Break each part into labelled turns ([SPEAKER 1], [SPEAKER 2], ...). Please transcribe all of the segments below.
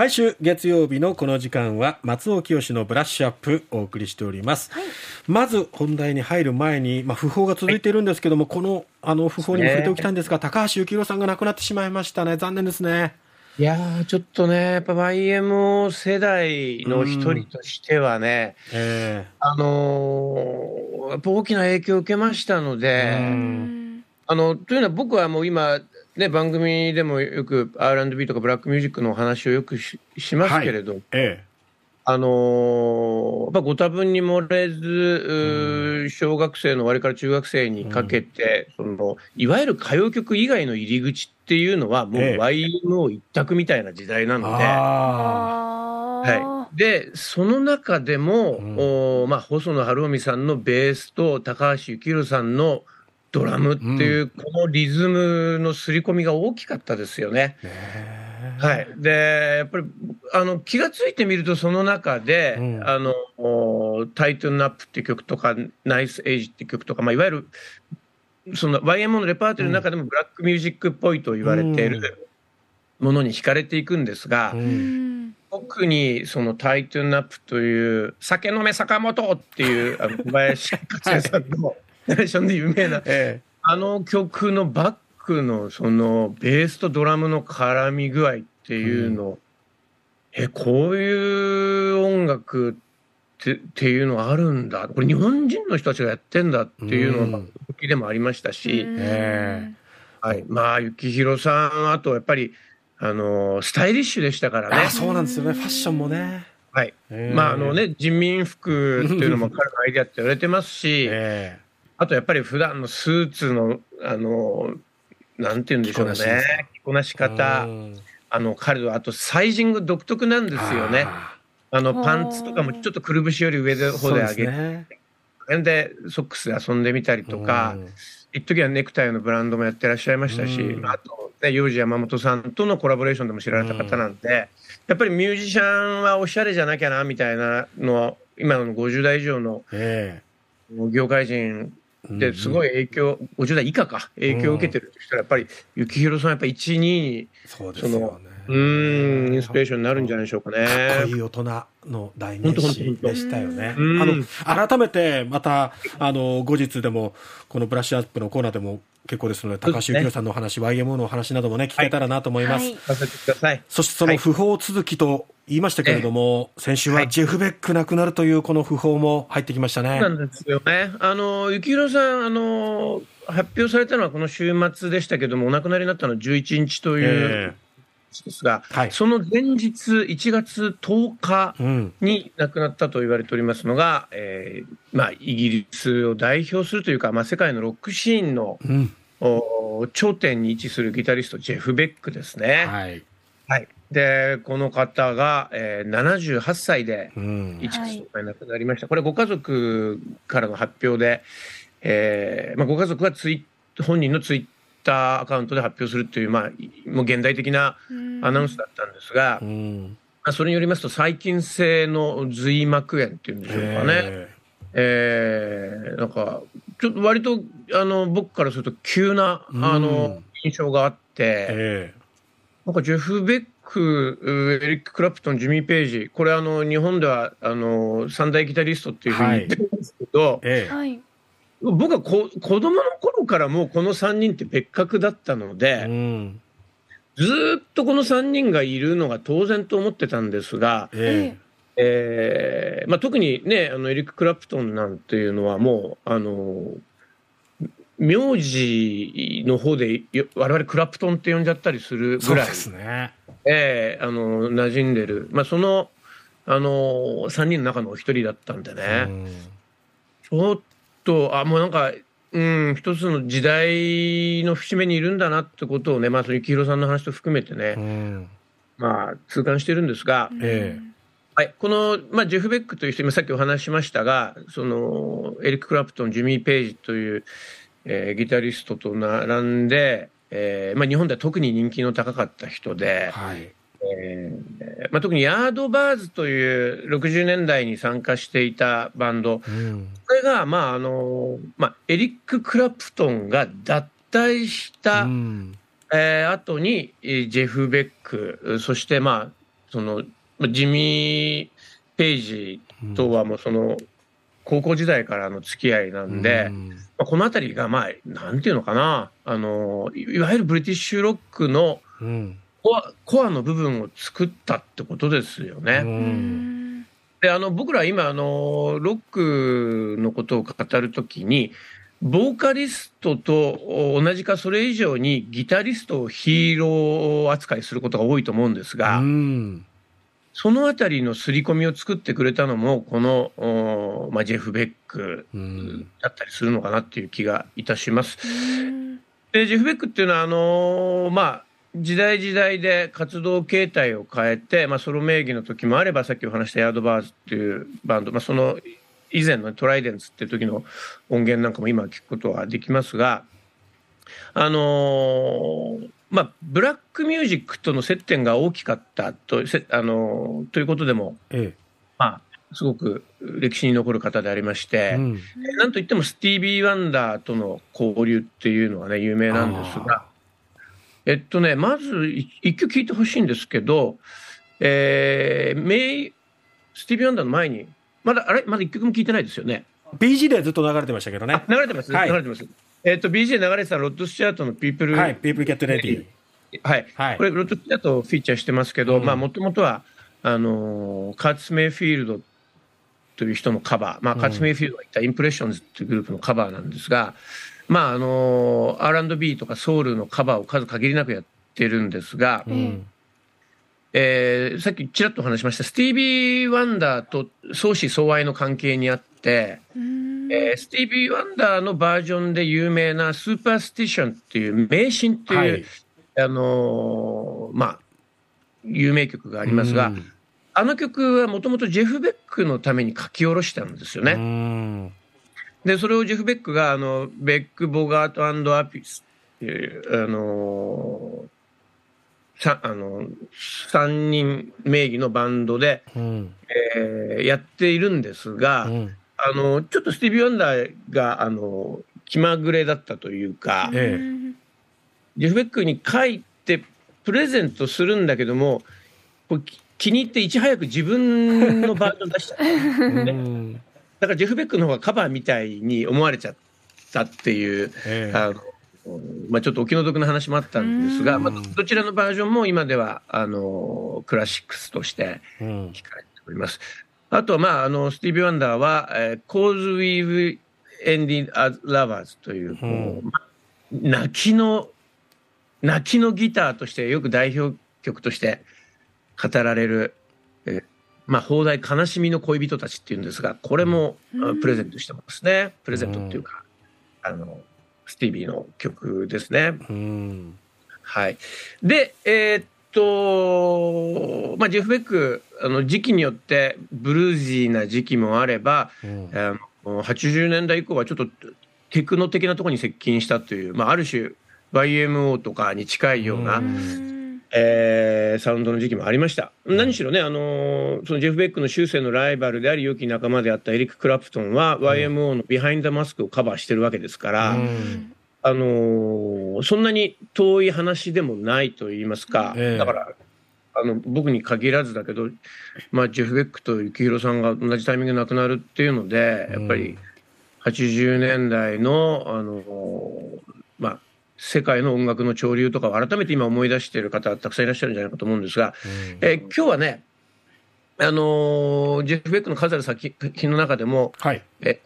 [SPEAKER 1] 毎週月曜日のこの時間は松尾清のブラッシュアップお送りしております、はい、まず本題に入る前に、まあ、訃報が続いているんですけども、はい、このあの訃報にも触れておきたいんですが、ね、高橋幸宏さんが亡くなってしまいましたね。残念ですね。
[SPEAKER 2] いやちょっとね、やっぱ YMO 世代の一人としてはね、うんえ。ー、あのー、やっぱ大きな影響を受けましたので、あのというのは僕はもう今、ね、番組でもよく R&B とかブラックミュージックのお話をよくししますけれど、はい。ええ、あのー、まあ、ご多分に漏れず、小学生の終わりから中学生にかけて、うん、そのいわゆる歌謡曲以外の入り口っていうのは、もう YMO 一択みたいな時代なので。はい、でその中でも、うん、おまあ、細野晴臣さんのベースと高橋幸宏さんのドラムっていう、このリズムの刷り込みが大きかったですよね。はい、でやっぱりあの気が付いてみるとその中で「うん、あのタイトンナップ」っていう曲とか「ナイスエイジ」っていう曲とか、まあ、いわゆるその YMO のレパートリーの中でもブラックミュージックっぽいと言われているものに惹かれていくんですが、うん、特にその「タイトンナップ」という「酒飲め坂本」っていうあの小林克也さんの、ナレーションで有名な、ええ、あの曲のバックのそのベースとドラムの絡み具合っていうの、うん、えこういう音楽ってっていうのあるんだ。これ日本人の人たちがやってんだっていうのが時でもありましたし、はい、まあ幸宏さんあとやっぱりあのスタイリッシュでしたからね。
[SPEAKER 1] そうなんですよね。ファッションもね。
[SPEAKER 2] はい、まああのね人民服っていうのも彼のアイデアって言われてますし、あとやっぱり普段のスーツの、あの、なんて言うんでしょうね。着こなし方。あの、彼は、あとサイジング独特なんですよね。あの、パンツとかもちょっとくるぶしより上の方で上げて、ね、でソックスで遊んでみたりとか、一時はネクタイのブランドもやってらっしゃいましたし、あと、ね、幼児山本さんとのコラボレーションでも知られた方なんで、やっぱりミュージシャンはおしゃれじゃなきゃな、みたいなのは、今の50代以上の業界人ですごい影響、うん、50代以下か、影響を受けてるとしたら、やっぱり、幸宏さん、やっぱり1、2に、
[SPEAKER 1] そうですよね。
[SPEAKER 2] うん、インスピレーションになるんじゃないでしょうかね。
[SPEAKER 1] かいい大人の代名詞でしたよね。あの、改めて、また、あの、後日でも、このブラッシュアップのコーナーでも結構ですので、高橋幸宏さんのお話、ね、YMO のお話などもね、聞けたらなと思います。
[SPEAKER 2] はい、
[SPEAKER 1] そしてその不法続きと言いましたけれども、先週はジェフ・ベック亡くなるというこの訃報も。入ってきましたね。
[SPEAKER 2] なんですよね。あの、幸宏さん、あの、発表されたのはこの週末でしたけども、お亡くなりになったのは11日という、ですが、はい、その前日、1月10日に亡くなったと言われておりますのが、うん、えー、まあ、イギリスを代表するというか、まあ、世界のロックシーンの、うん、頂点に位置するギタリスト、ジェフ・ベックですね。はい、はい、でこの方が、えー、78歳で1月10日に亡くなりました、これ、ご家族からの発表で、えーまあ、ご家族はツイ本人のツイッターアカウントで発表するっていう、まあ、もう現代的なアナウンスだったんですが、まあ、それによりますと、細菌性の髄膜炎っていうんでしょうかね。えー、なんか、ちょっと割と、あの、僕からすると急な、あの、印象があって、なんかジェフ・ベック、エリック・クラプトン、ジミー・ペイジ、これあの、日本では、あの、三大ギタリストっていうふうに言ってるんですけど、はい、僕はこ子供の頃からもうこの3人って別格だったので、うん、ずっとこの3人がいるのが当然と思ってたんですが、え。えー、まあ、特にねあのエリック・クラプトンなんていうのはもうあの名字の方で我々クラプトンって呼んじゃったりするぐらい。ですね、えー、あの馴染んでる、まあ、そのあの3人の中のお一人だったんでね、ちょっと、あ、もうなんか、うん、一つの時代の節目にいるんだなってことをね、まあ、その幸宏さんの話と含めてね、うん、まあ、痛感してるんですが、ええ。はい、この、まあ、ジェフ・ベックという人、今さっきお話ししましたが、その、エリック・クラプトン、ジミー・ペイジという、えー、ギタリストと並んで、えーまあ、日本では特に人気の高かった人で、はい、えーまあ、特にヤードバーズという60年代に参加していたバンド、うん、これが、まああのまあ、エリック・クラプトンが脱退した、うん、えー、後にジェフ・ベックそして、まあ、そのジミー・ペイジとはもうその、高校時代からの付き合いなんで、うん、まあ、この辺りが、まあ、なんていうのかな、あの、いわゆるブリティッシュロックのコア,、コアの部分を作ったってことですよね。うん。であの僕ら今あのロックのことを語るときにボーカリストと同じかそれ以上にギタリストをヒーロー扱いすることが多いと思うんですが、そのあたりの刷り込みを作ってくれたのもこの、まあ、ジェフ・ベックだったりするのかなっていう気がいたします。でジェフ・ベックっていうのはあのまあ時代時代で活動形態を変えて、まあ、ソロ名義の時もあればさっきお話したヤードバーズっていうバンド、まあ、その以前のトライデンツっていう時の音源なんかも今聞くことはできますがあのー、まあブラックミュージックとの接点が大きかったとあのー、ということでも、ええ、まあすごく歴史に残る方でありまして、うん、なんといってもスティービー・ワンダーとの交流っていうのはね有名なんですが。えっとね、まず一曲聴いてほしいんですけど、えー、メイ、スティービー・ワンダーの前に、まだ、あれ？まだ一曲も聴いてないですよね。
[SPEAKER 1] BG でずっと流れてましたけどね。
[SPEAKER 2] 流れてます、はい、流れてます。えっと、BG 流れてたロッド・スチュアートの People、
[SPEAKER 1] はい、People Get Ready。
[SPEAKER 2] はい。はい、これ、ロッド・スチュアートフィーチャーしてますけど、うん、まあ、もともとは、あのー、カーティス・メイフィールドという人のカバー、まあ、カーティス・メイフィールドがいたインプレッションズっていうグループのカバーなんですが、まああの R&B とかソウルのカバーを数限りなくやってるんですが、うん、えー、さっきちらっと話しましたスティービー・ワンダーと相思相愛の関係にあって、えー、スティービー・ワンダーのバージョンで有名な「スーパースティション」っていう迷信っていう、はい、あのー、まあ有名曲がありますが、うん、あの曲はもともとジェフ・ベックのために書き下ろしたんですよね。で、それをジェフ・ベックが、あの、ベック・ボガートアピスっていう、あのさあの3人名義のバンドで、うん、えー、やっているんですが、うん、あのちょっとスティービー・ワンダーがあの気まぐれだったというか、ええ、ジェフ・ベックに書いてプレゼントするんだけども気に入っていち早く自分のバージョン出しちゃう、ね、だからジェフ・ベックの方がカバーみたいに思われちゃったっていう、えー、あのまあ、ちょっとお気の毒な話もあったんですが、まあ、どちらのバージョンも今ではあのクラシックスとして聞かれております。あとは、まあ、あのスティービー・ワンダーは「えー、Cause We've Ended as Lovers」というこう、まあ、泣きの泣きのギターとしてよく代表曲として語られる、えー、まあ、放題悲しみの恋人たちっていうんですが、これもプレゼントしてますね。プレゼントっていうか、あの、スティービーの曲ですね。はい。で、えー、っと、まあ、ジェフ・ベック、あの、時期によってブルージーな時期もあれば、うん、あの80年代以降はちょっとテクノ的なところに接近したという、まあ、ある種、YMO とかに近いような、えー、サウンドの時期もありました。何しろね、あのー、そのジェフ・ベックの終生のライバルであり、良き仲間であったエリック・クラプトンは、YMO のビハインド・マスクをカバーしてるわけですから、うん、あのー、そんなに遠い話でもないと言いますか、えー、だから、あの僕に限らずだけど、まあ、ジェフ・ベックと幸宏さんが同じタイミングで亡くなるっていうので、やっぱり80年代の、あのまあ、世界の音楽の潮流とかを改めて今思い出している方たくさんいらっしゃるんじゃないかと思うんですが、えー、今日はねあのー、ジェフ・ベックの数ある作品の中でも、はい、え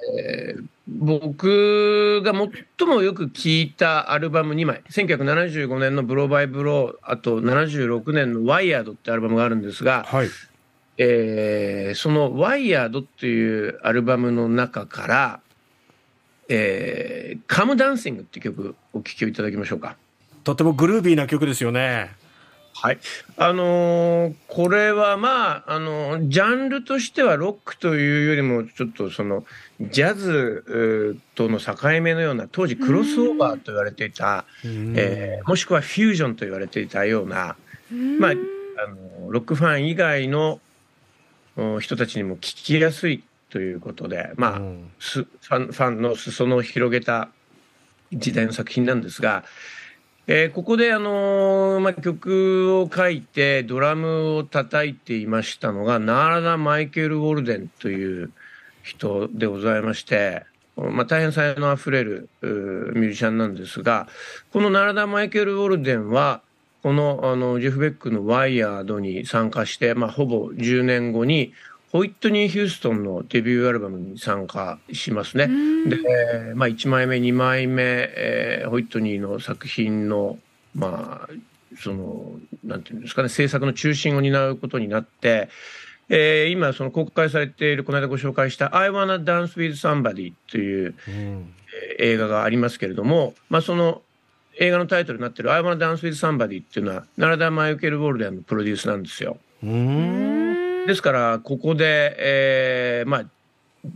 [SPEAKER 2] ー、僕が最もよく聴いたアルバム2枚1975年の「ブローバイ・ブロー」あと76年の「ワイヤード」ってアルバムがあるんですが、はいえー、その「ワイヤード」っていうアルバムの中からえー、カムダンシングって曲お聴きいただきましょうか。
[SPEAKER 1] とてもグルービーな曲ですよね。
[SPEAKER 2] はい。あのー、これはまあ、あのー、ジャンルとしてはロックというよりも、ちょっとその、ジャズとの境目のような、当時クロスオーバーと言われていた、えー、もしくはフュージョンと言われていたような、まあ、あの、ロックファン以外の人たちにも聴きやすいということで、まあ、うん、ファンファンの裾野を広げた時代の作品なんですが、えー、ここで、あのー、まあ、曲を書いてドラムを叩いていましたのがナーラダ・マイケル・ウォルデンという人でございまして、まあ、大変才能あふれるミュージシャンなんですがこのナーラダ・マイケル・ウォルデンはこのあのジェフ・ベックの「ワイヤード」に参加して、まあ、ほぼ10年後にホイットニー・ヒューストンのデビューアルバムに参加しますね。で、まあ、1枚目2枚目、えー、ホイットニーの作品のまあそのなんていうんですかね制作の中心を担うことになって、えー、今その公開されているこの間ご紹介した「I Wanna Dance with Somebody」という、うん、映画がありますけれども、まあ、その映画のタイトルになってる「I Wanna Dance with Somebody」っていうのはナラダ・マイケル・ウォルデンのプロデュースなんですよ。うんですから、ここで、えー、まあ、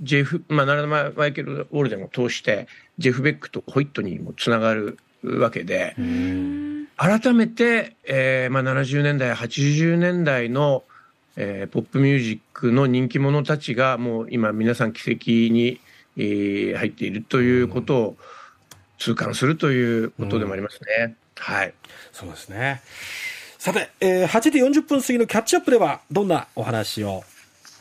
[SPEAKER 2] ジェフ、まあ、ナラママイケル・オールデンを通して、ジェフ・ベックとホイットにもつながるわけで、改めて、えーまあ、70年代、80年代の、えー、ポップミュージックの人気者たちが、もう今皆さん奇跡に、えー、入っているということを痛感するということでもありますね。はい。
[SPEAKER 1] そうですね。さて、えー、8時40分過ぎのキャッチアップでは、どんなお話を？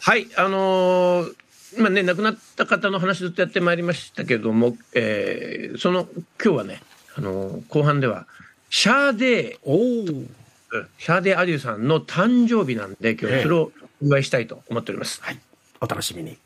[SPEAKER 2] はい、あのー、今ね、亡くなった方の話ずっとやってまいりましたけども、えー、その、今日はね、あのー、後半では、シャーデー、おシャーデー・アデューさんの誕生日なんで、今日それをお祝いしたいと思っております。
[SPEAKER 1] はい、お楽しみに。